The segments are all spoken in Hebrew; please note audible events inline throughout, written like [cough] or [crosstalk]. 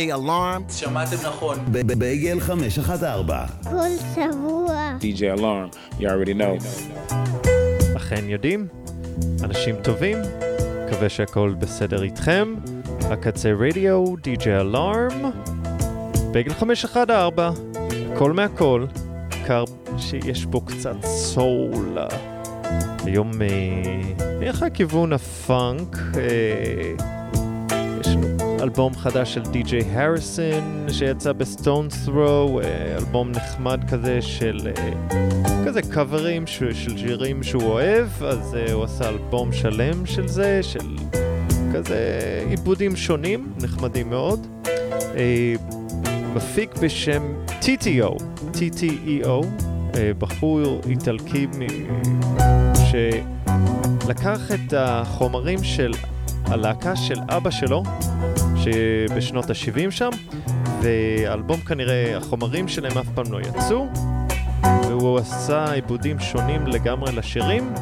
DJ Alarm. שמעתם נכון. בייגל 514. כל שבוע. DJ Alarm, you already know. אכן יודעים? אנשים טובים? מקווה שהכל בסדר איתכם. הקצה רדיו, DJ Alarm. בייגל 514. הכל מהכל. קר שיש בו קצת סול. היום נלך לכיוון הפאנק. אה, אלבום חדש של די.ג'יי הריסון שיצא בסטון ת'רו, אה, אלבום נחמד כזה של אה, כזה קאברים של שירים שהוא אוהב, אז הוא עשה אלבום שלם של זה, של כזה עיבודים שונים, נחמדים מאוד. מפיק בשם TTO, TTEO, בחור איטלקי שלקח את החומרים של הלהקה של אבא שלו, שבשנות ה-70 שם, והאלבום כנראה, החומרים שלהם אף פעם לא יצאו, והוא עשה עיבודים שונים לגמרי לשירים,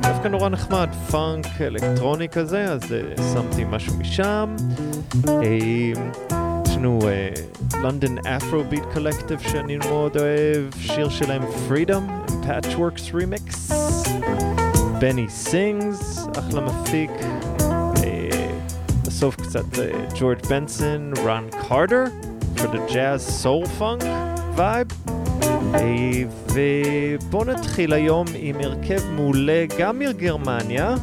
דווקא נורא נחמד, פאנק אלקטרוני כזה, אז uh, שמתי משהו משם. Uh, יש לנו לונדון אפרו ביט קולקטיב שאני מאוד אוהב, שיר שלהם Freedom, Patchworks Remix. בני סינגס, אחלה מפיק. בסוף קצת ג'ורג' בנסון, רון קארטר, for the jazz soul funk vibe. ובואו נתחיל היום עם הרכב מעולה גם מגרמניה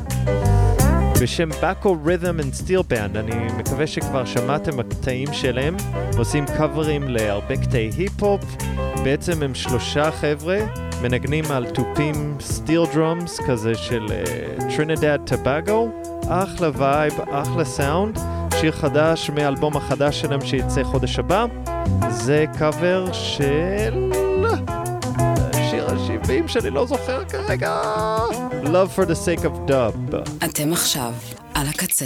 בשם Bacao Rhythm and Steel Band. אני מקווה שכבר שמעתם הקטעים שלהם, עושים קאברים להרבה קטעי היפ-הופ. בעצם הם שלושה חבר'ה, מנגנים על תופים steel drums כזה של טרינידד אה, טבאגו. אחלה vibe, אחלה סאונד. שיר חדש מהאלבום החדש שלהם שיצא חודש הבא. זה קאבר של... שיר ה-70 שאני לא זוכר כרגע. Love for the sake of dub. אתם עכשיו על הקצה.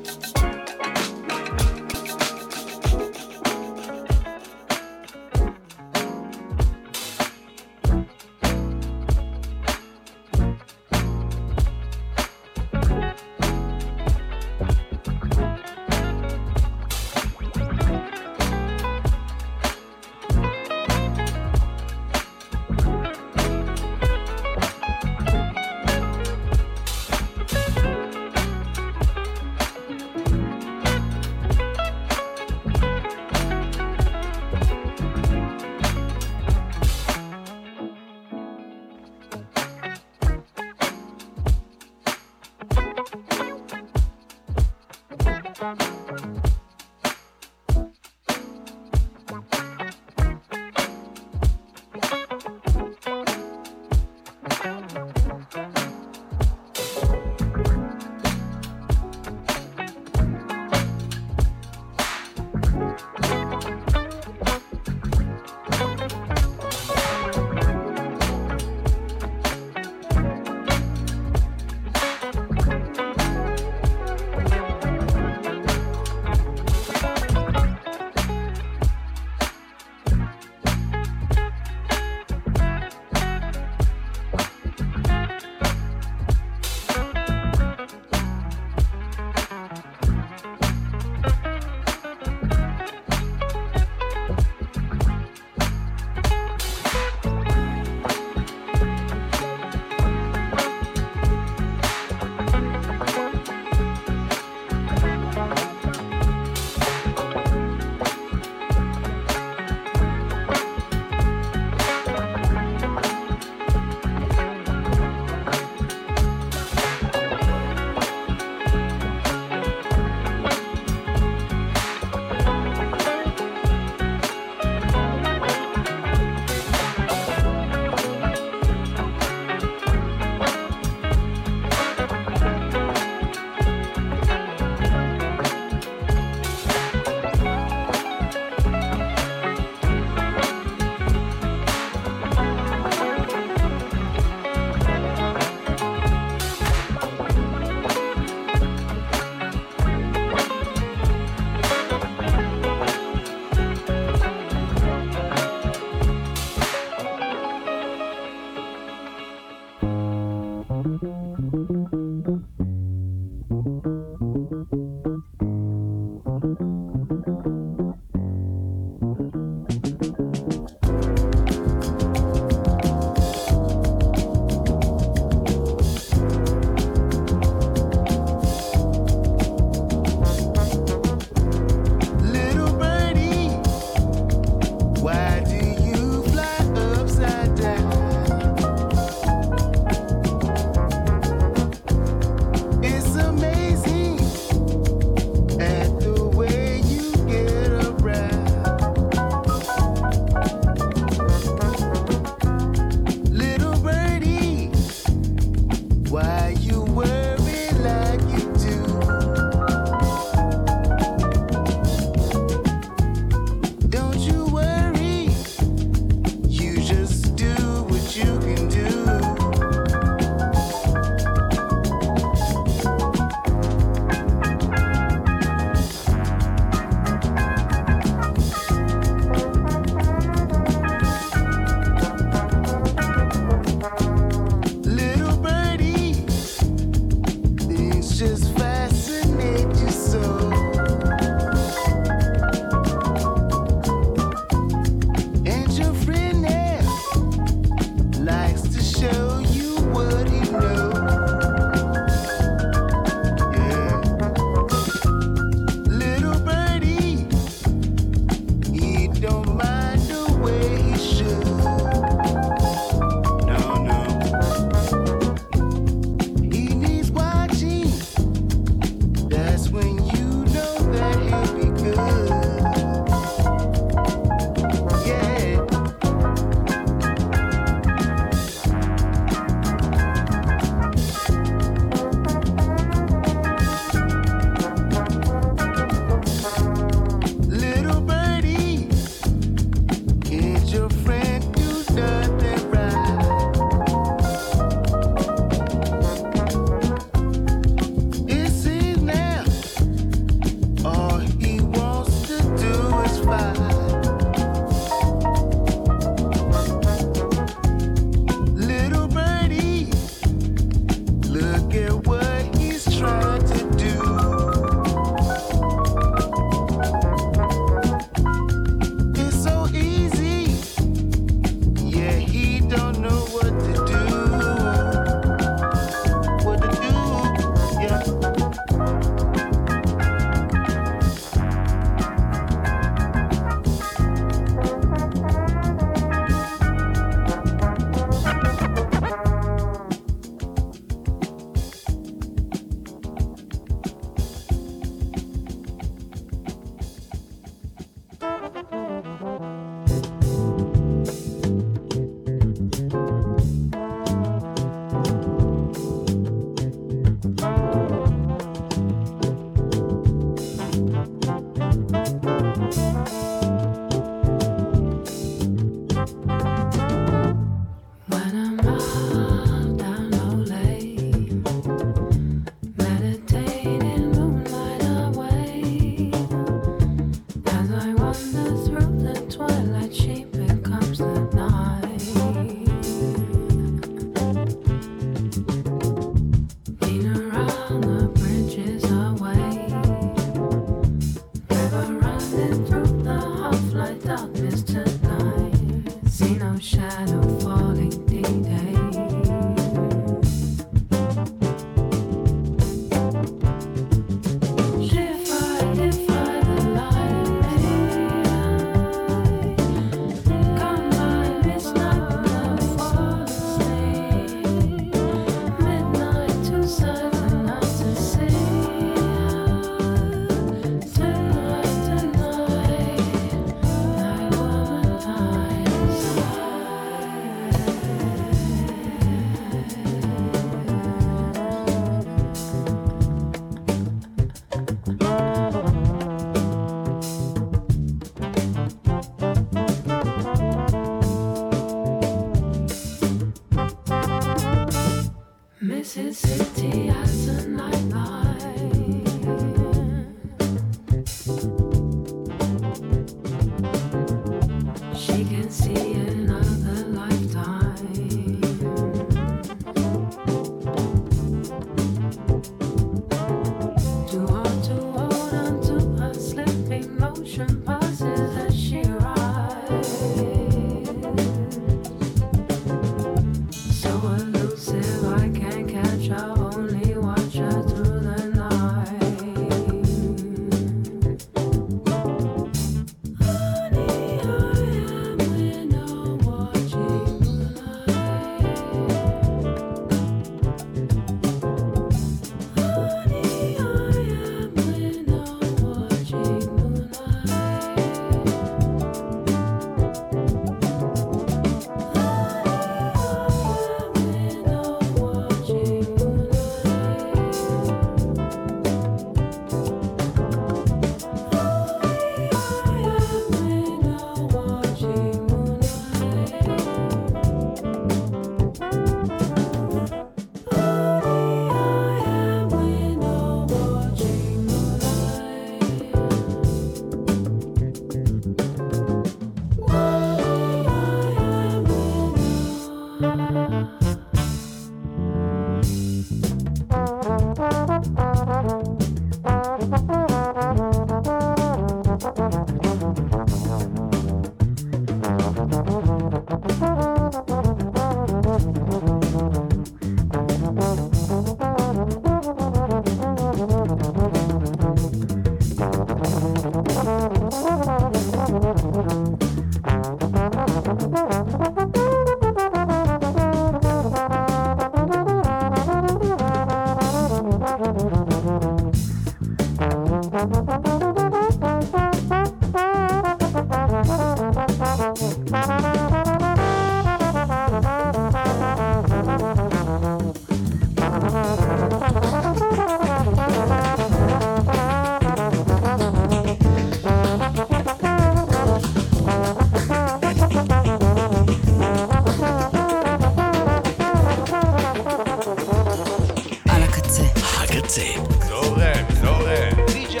הקצה. זורם, זורם. די.ג'י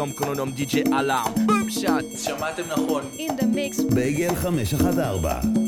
שלום, קונונום די.ג'י אלארם. בום שאט. שמעתם נכון. In the mix. בייגל 514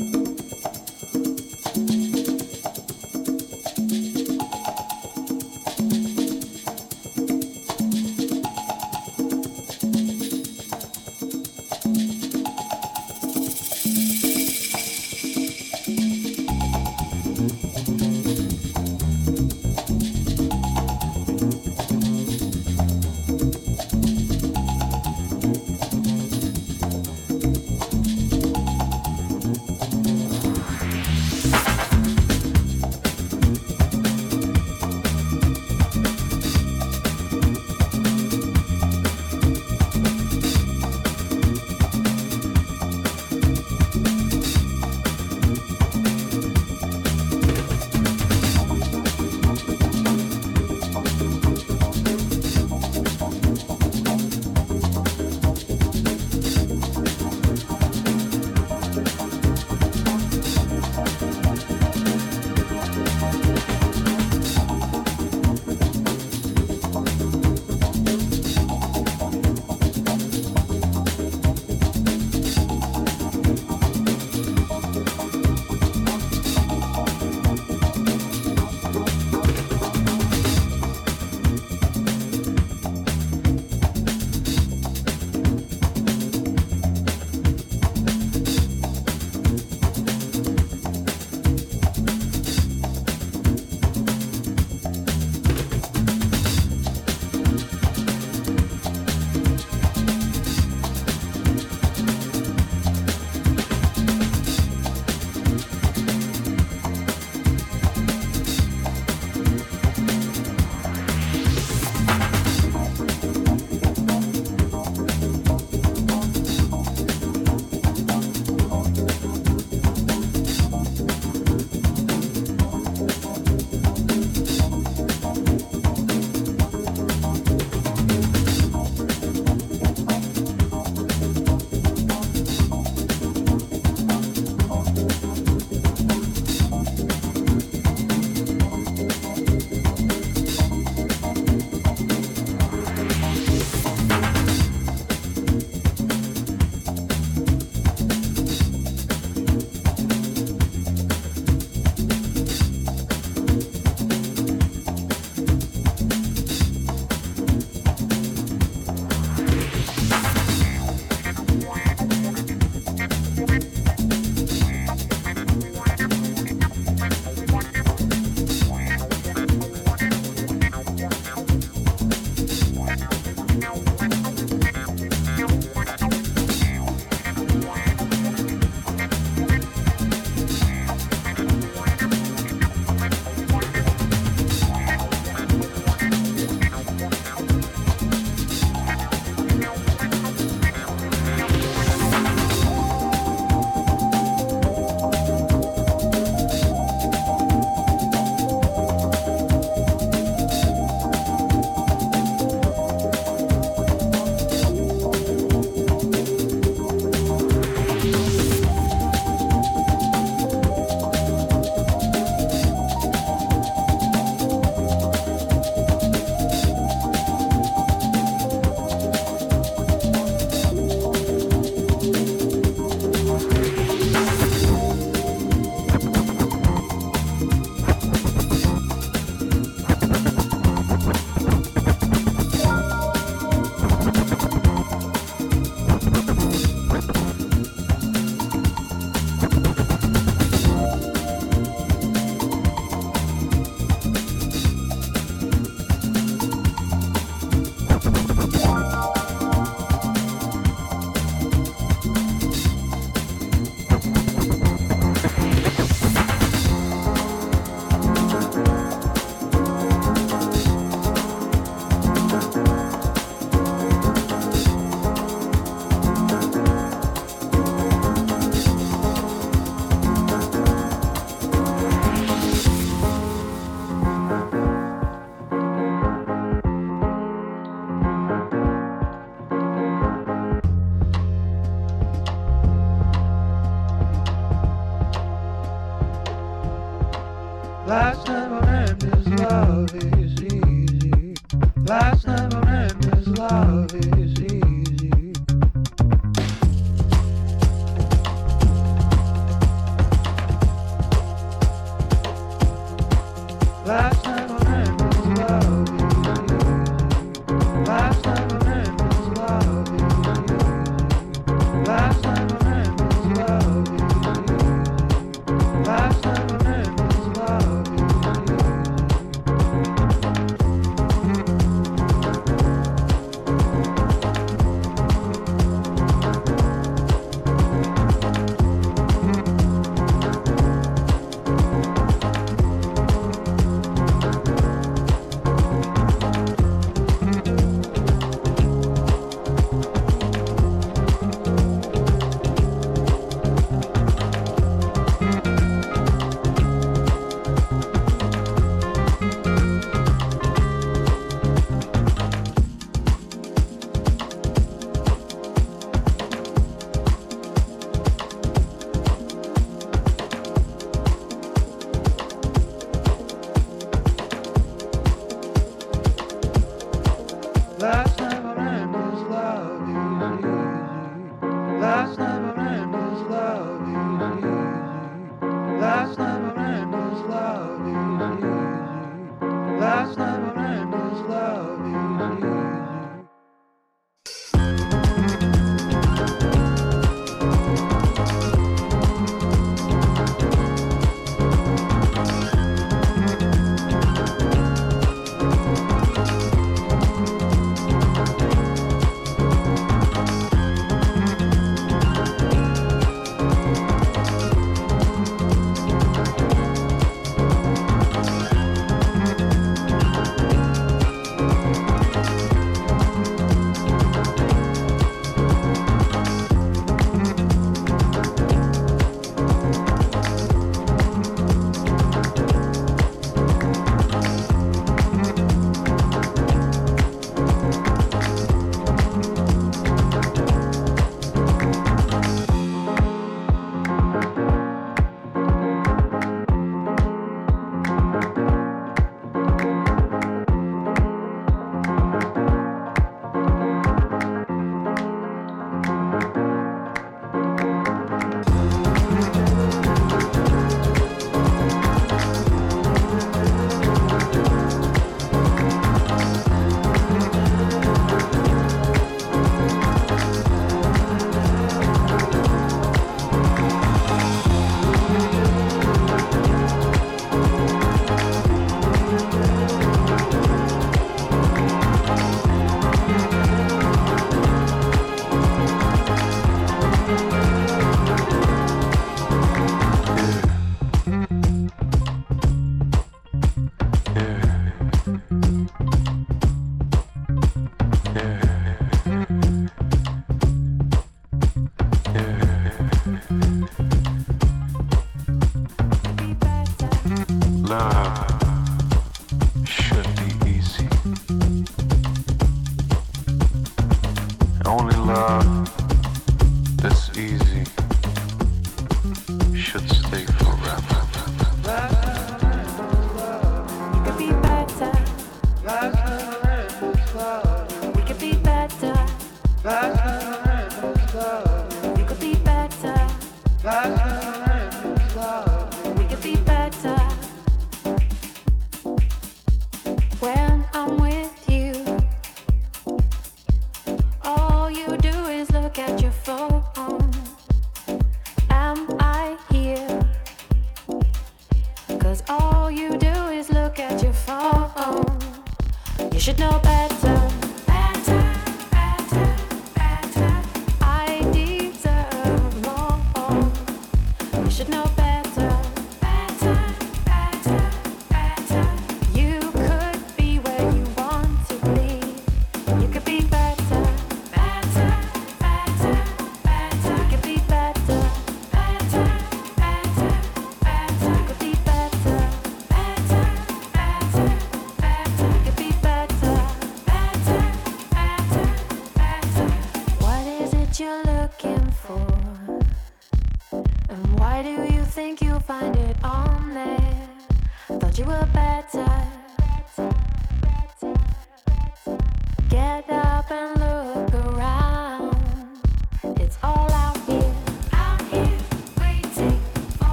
Should know better.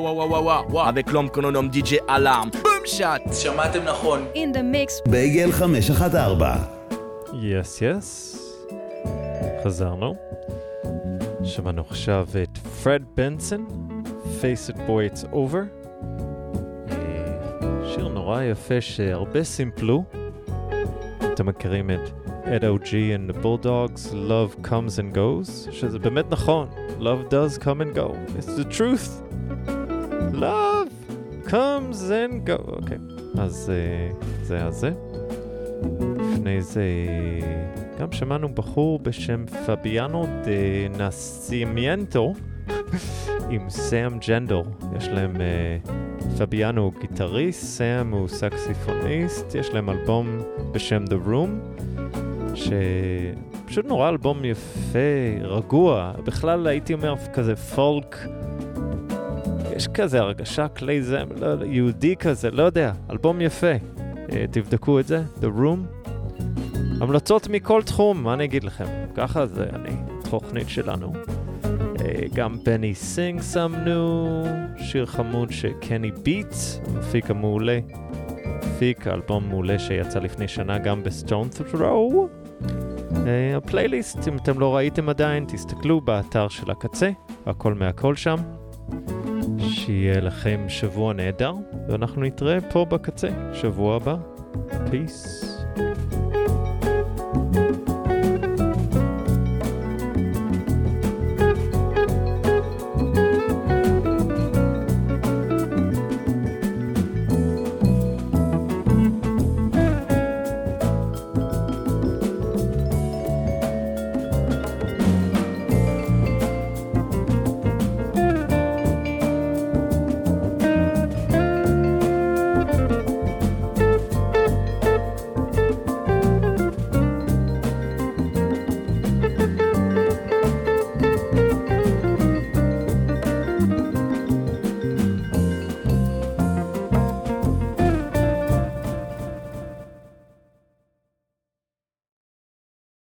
וואו וואו וואו וואו וואו וואו avec l'homme que l'on nomme DJ Alarm. בום שאט! שמעתם נכון. In the mix. בייגל 514 יס יס. חזרנו. שמענו עכשיו את פרד בנסון, Face It Boy It's Over. אה, שיר נורא יפה שהרבה סימפלו. אתם מכירים את Ed O.G. and the Bulldogs, Love Comes and Goes, שזה באמת נכון. Love does come and go. It's the truth. Love comes and go. אוקיי, אז אה, זה היה זה. לפני זה גם שמענו בחור בשם פביאנו דה נסימנטו [laughs] עם סאם גנדל. יש להם, אה, פביאנו הוא גיטריסט, סאם הוא סקסיפוניסט, יש להם אלבום בשם The Room, שפשוט נורא אלבום יפה, רגוע, בכלל הייתי אומר כזה פולק. יש כזה הרגשה כלי זמר, לא, יהודי כזה, לא יודע, אלבום יפה. אה, תבדקו את זה, The Room. המלצות מכל תחום, מה אני אגיד לכם? ככה זה אני, תוכנית שלנו. אה, גם בני סינג שמנו, שיר חמוד עם קני ביטס, המפיק המעולה. מפיק אלבום מעולה שיצא לפני שנה גם בסטון ת'רו. הפלייליסט, אם אתם לא ראיתם עדיין, תסתכלו באתר של הקצה, הכל מהכל שם. שיהיה לכם שבוע נהדר, ואנחנו נתראה פה בקצה, שבוע הבא. Peace.